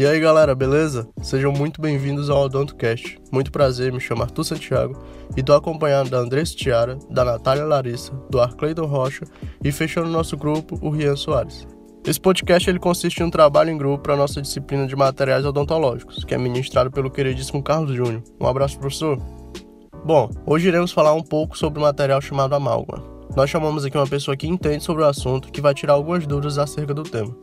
E aí galera, beleza? Sejam muito bem-vindos ao OdontoCast. Muito prazer, me chamo Arthur Santiago e tô acompanhado da Andressa Tiara, da Natália Larissa, do Arcleidon Rocha e fechando nosso grupo, o Rian Soares. Esse podcast ele consiste em um trabalho em grupo para nossa disciplina de materiais odontológicos, que é ministrado pelo queridíssimo Carlos Júnior. Um abraço, professor. Bom, hoje iremos falar um pouco sobre o material chamado amálgama. Nós chamamos aqui uma pessoa que entende sobre o assunto que vai tirar algumas dúvidas acerca do tema.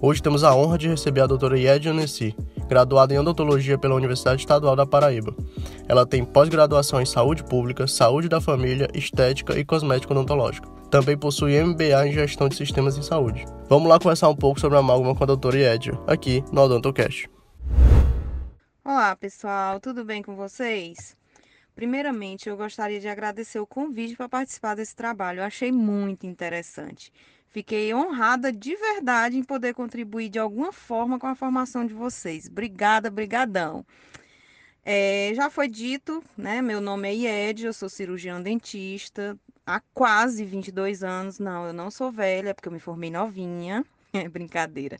Hoje temos a honra de receber a doutora Yed Anessi, graduada em odontologia pela Universidade Estadual da Paraíba. Ela tem pós-graduação em saúde pública, saúde da família, estética e cosmética odontológica. Também possui MBA em gestão de sistemas em saúde. Vamos lá conversar um pouco sobre a amálgama com a doutora Yedia, aqui no Odontocast. Olá pessoal, tudo bem com vocês? Primeiramente, eu gostaria de agradecer o convite para participar desse trabalho. Eu achei muito interessante. Fiquei honrada de verdade em poder contribuir de alguma forma com a formação de vocês. Obrigada, brigadão. É, já foi dito, né? Meu nome é Ied, eu sou cirurgião dentista há quase 22 anos. Não, eu não sou velha, porque eu me formei novinha. É brincadeira.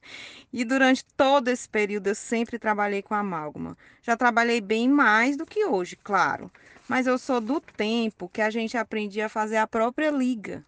E durante todo esse período eu sempre trabalhei com amálgama. Já trabalhei bem mais do que hoje, claro. Mas eu sou do tempo que a gente aprendia a fazer a própria liga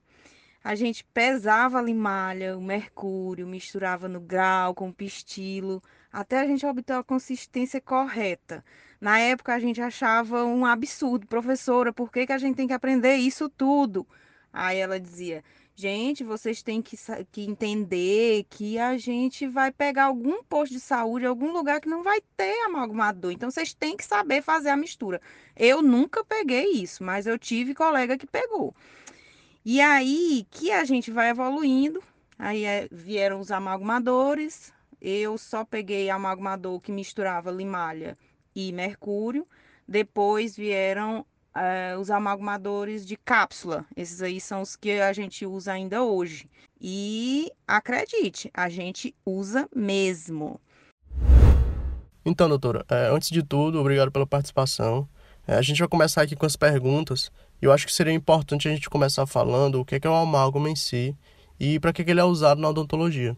a gente pesava a limalha, o mercúrio, misturava no grau com o pistilo, até a gente obter a consistência correta. Na época a gente achava um absurdo, professora, por que, que a gente tem que aprender isso tudo? Aí ela dizia, gente, vocês têm que, que entender que a gente vai pegar algum posto de saúde, algum lugar que não vai ter amalgamador. Então vocês têm que saber fazer a mistura. Eu nunca peguei isso, mas eu tive colega que pegou. E aí que a gente vai evoluindo, aí é, vieram os amalgamadores, eu só peguei amalgamador que misturava limalha e mercúrio, depois vieram é, os amalgamadores de cápsula, esses aí são os que a gente usa ainda hoje. E acredite, a gente usa mesmo. Então, doutora, é, antes de tudo, obrigado pela participação. A gente vai começar aqui com as perguntas. Eu acho que seria importante a gente começar falando o que é o amálgama em si e para que ele é usado na odontologia.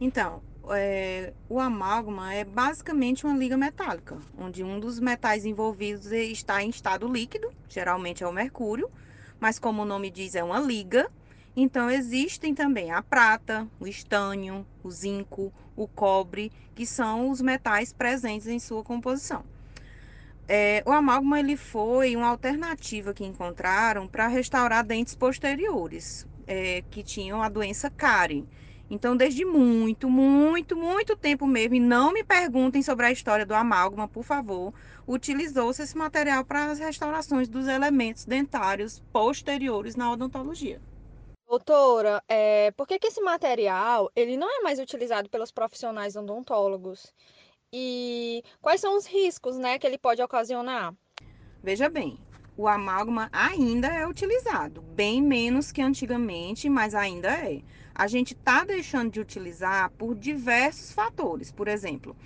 Então, é, o amálgama é basicamente uma liga metálica, onde um dos metais envolvidos está em estado líquido, geralmente é o mercúrio, mas como o nome diz, é uma liga. Então, existem também a prata, o estânio, o zinco, o cobre, que são os metais presentes em sua composição. É, o amálgama ele foi uma alternativa que encontraram para restaurar dentes posteriores é, que tinham a doença cárie. Então, desde muito, muito, muito tempo mesmo, e não me perguntem sobre a história do amálgama, por favor, utilizou-se esse material para as restaurações dos elementos dentários posteriores na odontologia. Doutora, é, por que, que esse material ele não é mais utilizado pelos profissionais odontólogos? E quais são os riscos né, que ele pode ocasionar? Veja bem, o amálgama ainda é utilizado, bem menos que antigamente, mas ainda é. A gente está deixando de utilizar por diversos fatores. Por exemplo,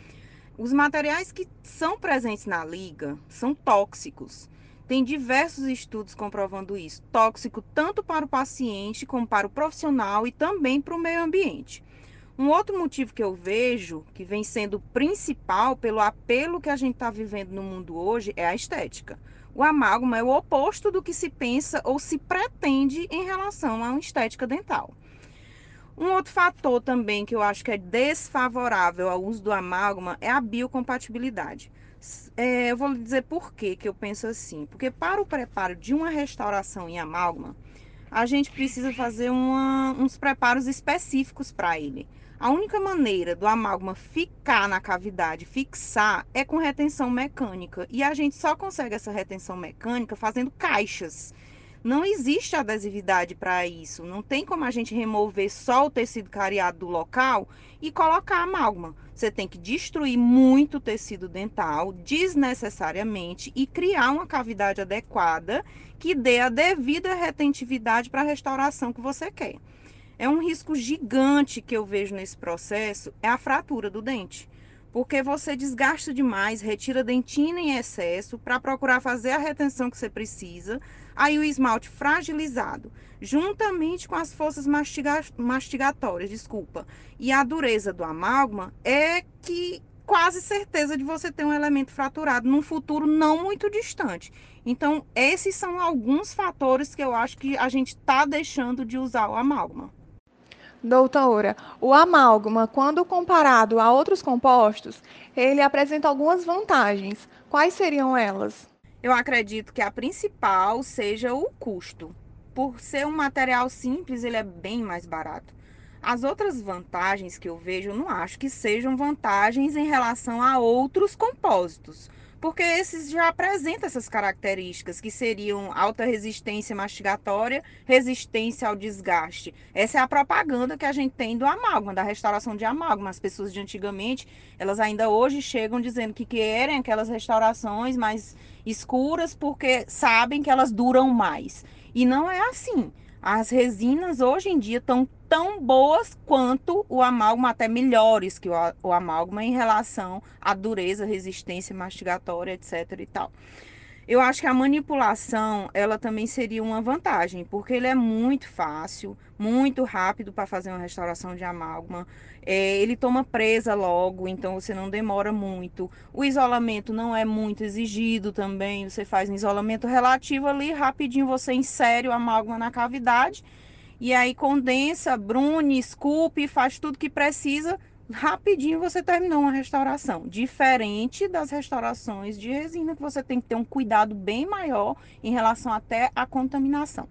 os materiais que são presentes na liga são tóxicos. Tem diversos estudos comprovando isso. Tóxico tanto para o paciente como para o profissional e também para o meio ambiente. Um outro motivo que eu vejo, que vem sendo principal pelo apelo que a gente está vivendo no mundo hoje, é a estética. O amálgama é o oposto do que se pensa ou se pretende em relação a uma estética dental. Um outro fator também que eu acho que é desfavorável ao uso do amálgama é a biocompatibilidade. É, eu vou dizer por que eu penso assim. Porque para o preparo de uma restauração em amálgama, a gente precisa fazer uma, uns preparos específicos para ele. A única maneira do amálgama ficar na cavidade, fixar, é com retenção mecânica. E a gente só consegue essa retenção mecânica fazendo caixas. Não existe adesividade para isso. Não tem como a gente remover só o tecido cariado do local e colocar amálgama. Você tem que destruir muito tecido dental desnecessariamente e criar uma cavidade adequada que dê a devida retentividade para a restauração que você quer. É um risco gigante que eu vejo nesse processo é a fratura do dente. porque você desgasta demais, retira dentina em excesso para procurar fazer a retenção que você precisa. Aí o esmalte fragilizado, juntamente com as forças mastiga mastigatórias, desculpa, e a dureza do amálgama, é que quase certeza de você ter um elemento fraturado num futuro não muito distante. Então, esses são alguns fatores que eu acho que a gente está deixando de usar o amálgama. Doutora, o amálgama, quando comparado a outros compostos, ele apresenta algumas vantagens. Quais seriam elas? Eu acredito que a principal seja o custo. Por ser um material simples, ele é bem mais barato. As outras vantagens que eu vejo, não acho que sejam vantagens em relação a outros compósitos porque esses já apresentam essas características, que seriam alta resistência mastigatória, resistência ao desgaste. Essa é a propaganda que a gente tem do amálgama, da restauração de amálgama. As pessoas de antigamente, elas ainda hoje chegam dizendo que querem aquelas restaurações mais escuras porque sabem que elas duram mais. E não é assim. As resinas hoje em dia estão tão boas quanto o amálgama, até melhores que o, o amálgama em relação à dureza, resistência mastigatória, etc e tal. Eu acho que a manipulação, ela também seria uma vantagem, porque ele é muito fácil, muito rápido para fazer uma restauração de amálgama. É, ele toma presa logo, então você não demora muito. O isolamento não é muito exigido também, você faz um isolamento relativo ali, rapidinho você insere o amálgama na cavidade, e aí condensa, brune, esculpe, faz tudo que precisa rapidinho você terminou uma restauração. Diferente das restaurações de resina, que você tem que ter um cuidado bem maior em relação até à contaminação.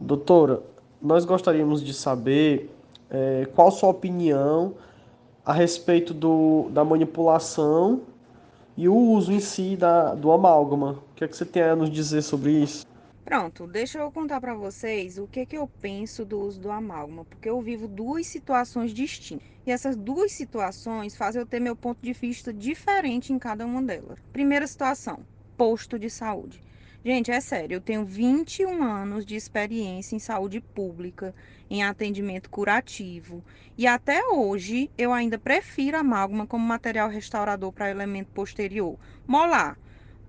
Doutora, nós gostaríamos de saber é, qual sua opinião a respeito do, da manipulação e o uso em si da, do amálgama. O que, é que você tem a nos dizer sobre isso? Pronto, deixa eu contar para vocês o que, que eu penso do uso do amálgama, porque eu vivo duas situações distintas. E essas duas situações fazem eu ter meu ponto de vista diferente em cada uma delas. Primeira situação, posto de saúde. Gente, é sério, eu tenho 21 anos de experiência em saúde pública, em atendimento curativo, e até hoje eu ainda prefiro amálgama como material restaurador para elemento posterior. Molar,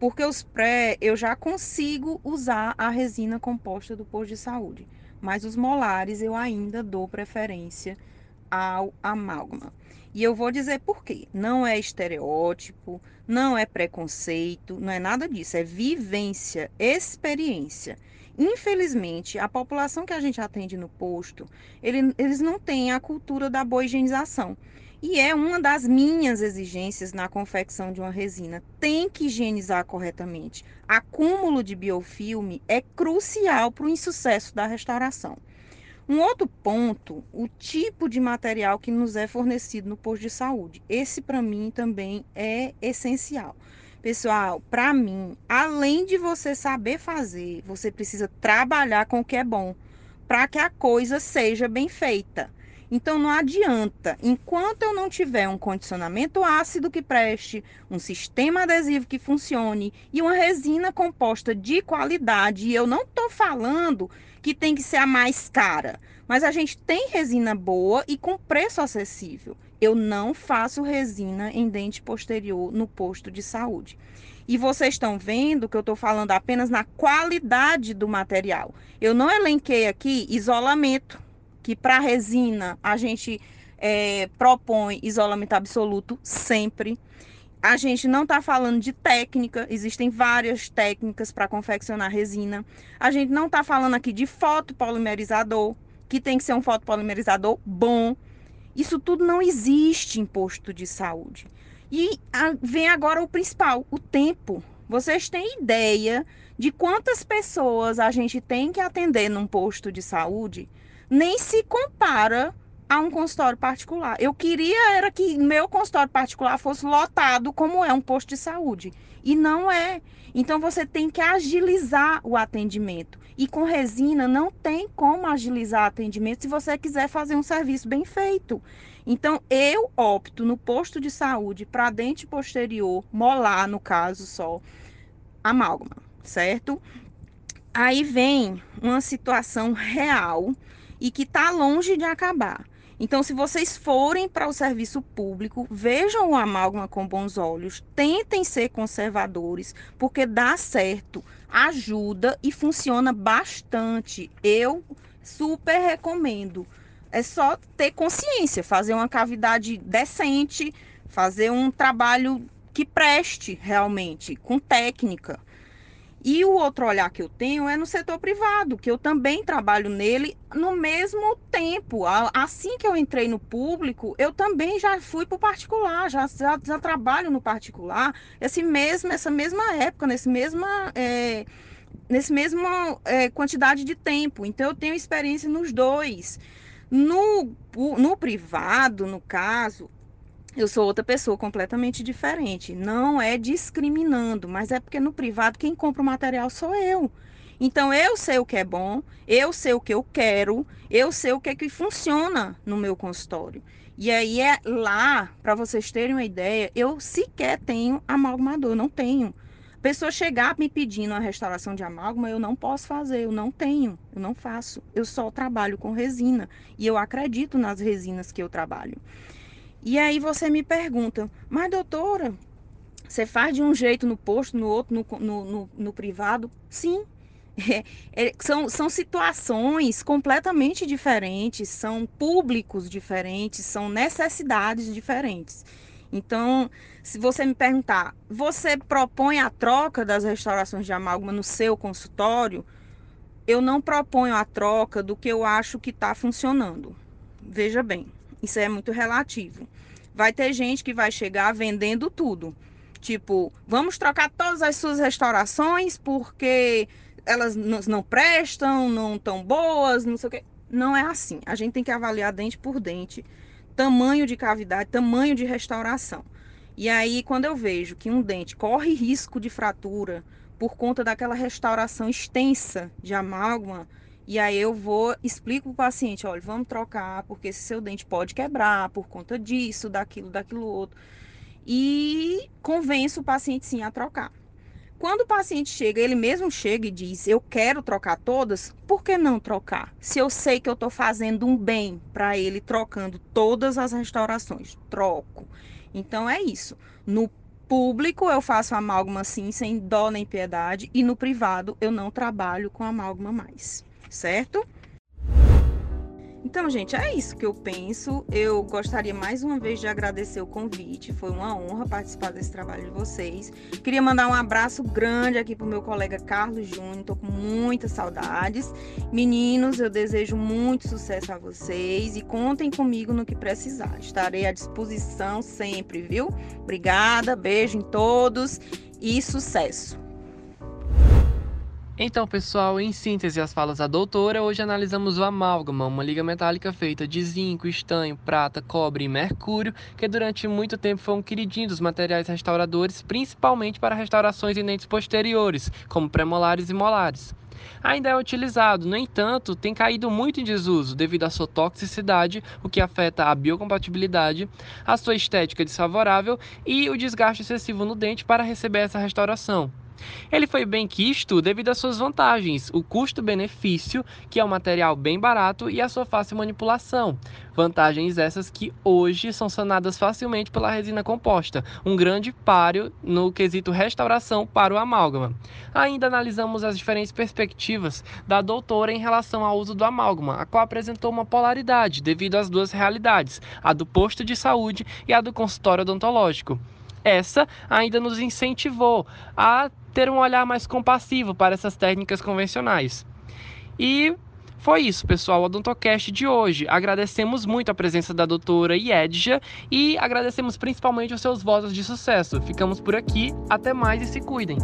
porque os pré eu já consigo usar a resina composta do posto de saúde, mas os molares eu ainda dou preferência ao amálgama. E eu vou dizer por quê. Não é estereótipo, não é preconceito, não é nada disso, é vivência, experiência. Infelizmente, a população que a gente atende no posto, ele, eles não têm a cultura da boa higienização. E é uma das minhas exigências na confecção de uma resina. Tem que higienizar corretamente. Acúmulo de biofilme é crucial para o insucesso da restauração. Um outro ponto, o tipo de material que nos é fornecido no posto de saúde. Esse para mim também é essencial. Pessoal, para mim, além de você saber fazer, você precisa trabalhar com o que é bom, para que a coisa seja bem feita. Então não adianta, enquanto eu não tiver um condicionamento ácido que preste, um sistema adesivo que funcione e uma resina composta de qualidade, e eu não estou falando que tem que ser a mais cara, mas a gente tem resina boa e com preço acessível. Eu não faço resina em dente posterior no posto de saúde. E vocês estão vendo que eu estou falando apenas na qualidade do material. Eu não elenquei aqui isolamento que para resina a gente é, propõe isolamento absoluto sempre. A gente não está falando de técnica, existem várias técnicas para confeccionar resina. A gente não está falando aqui de fotopolimerizador, que tem que ser um fotopolimerizador bom. Isso tudo não existe em posto de saúde. E vem agora o principal, o tempo. Vocês têm ideia de quantas pessoas a gente tem que atender num posto de saúde? Nem se compara a um consultório particular. Eu queria era que meu consultório particular fosse lotado como é um posto de saúde. E não é. Então você tem que agilizar o atendimento. E com resina não tem como agilizar atendimento se você quiser fazer um serviço bem feito. Então eu opto no posto de saúde para dente posterior, molar no caso só, amálgama, certo? Aí vem uma situação real e que está longe de acabar. Então, se vocês forem para o serviço público, vejam o amálgama com bons olhos, tentem ser conservadores, porque dá certo, ajuda e funciona bastante. Eu super recomendo. É só ter consciência, fazer uma cavidade decente, fazer um trabalho que preste realmente, com técnica. E o outro olhar que eu tenho é no setor privado, que eu também trabalho nele no mesmo tempo. Assim que eu entrei no público, eu também já fui para o particular, já, já, já, trabalho no particular, esse mesmo, essa mesma época, nesse mesma. É, nesse mesmo é, quantidade de tempo. Então eu tenho experiência nos dois. No, no privado, no caso, eu sou outra pessoa completamente diferente. Não é discriminando, mas é porque no privado quem compra o material sou eu. Então eu sei o que é bom, eu sei o que eu quero, eu sei o que é que funciona no meu consultório. E aí é lá, para vocês terem uma ideia, eu sequer tenho amalgamador, não tenho. Pessoa chegar me pedindo uma restauração de amálgama, eu não posso fazer, eu não tenho, eu não faço. Eu só trabalho com resina e eu acredito nas resinas que eu trabalho. E aí você me pergunta, mas doutora, você faz de um jeito no posto, no outro, no, no, no, no privado? Sim. É, é, são, são situações completamente diferentes, são públicos diferentes, são necessidades diferentes. Então, se você me perguntar, você propõe a troca das restaurações de amálgama no seu consultório? Eu não proponho a troca do que eu acho que está funcionando. Veja bem, isso é muito relativo. Vai ter gente que vai chegar vendendo tudo. Tipo, vamos trocar todas as suas restaurações porque elas não prestam, não tão boas, não sei o quê. Não é assim. A gente tem que avaliar dente por dente, tamanho de cavidade, tamanho de restauração. E aí, quando eu vejo que um dente corre risco de fratura por conta daquela restauração extensa de amálgama, e aí eu vou, explico para o paciente, olha, vamos trocar, porque esse seu dente pode quebrar por conta disso, daquilo, daquilo outro. E convenço o paciente sim a trocar. Quando o paciente chega, ele mesmo chega e diz, eu quero trocar todas, por que não trocar? Se eu sei que eu estou fazendo um bem para ele trocando todas as restaurações, troco. Então é isso. No público eu faço amálgama sim, sem dó nem piedade, e no privado eu não trabalho com amálgama mais certo? Então, gente, é isso que eu penso. Eu gostaria mais uma vez de agradecer o convite. Foi uma honra participar desse trabalho de vocês. Queria mandar um abraço grande aqui pro meu colega Carlos Júnior. Tô com muitas saudades. Meninos, eu desejo muito sucesso a vocês e contem comigo no que precisar. Estarei à disposição sempre, viu? Obrigada, beijo em todos e sucesso. Então, pessoal, em síntese as falas da doutora, hoje analisamos o amálgama, uma liga metálica feita de zinco, estanho, prata, cobre e mercúrio, que durante muito tempo foi um queridinho dos materiais restauradores, principalmente para restaurações em dentes posteriores, como premolares e molares. Ainda é utilizado, no entanto, tem caído muito em desuso devido à sua toxicidade, o que afeta a biocompatibilidade, a sua estética desfavorável e o desgaste excessivo no dente para receber essa restauração. Ele foi bem quisto devido às suas vantagens, o custo-benefício, que é um material bem barato, e a sua fácil manipulação. Vantagens essas que hoje são sanadas facilmente pela resina composta, um grande páreo no quesito restauração para o amálgama. Ainda analisamos as diferentes perspectivas da doutora em relação ao uso do amálgama, a qual apresentou uma polaridade devido às duas realidades, a do posto de saúde e a do consultório odontológico essa ainda nos incentivou a ter um olhar mais compassivo para essas técnicas convencionais. E foi isso, pessoal, o Odontocast de hoje. Agradecemos muito a presença da doutora Iedja e agradecemos principalmente os seus votos de sucesso. Ficamos por aqui, até mais e se cuidem!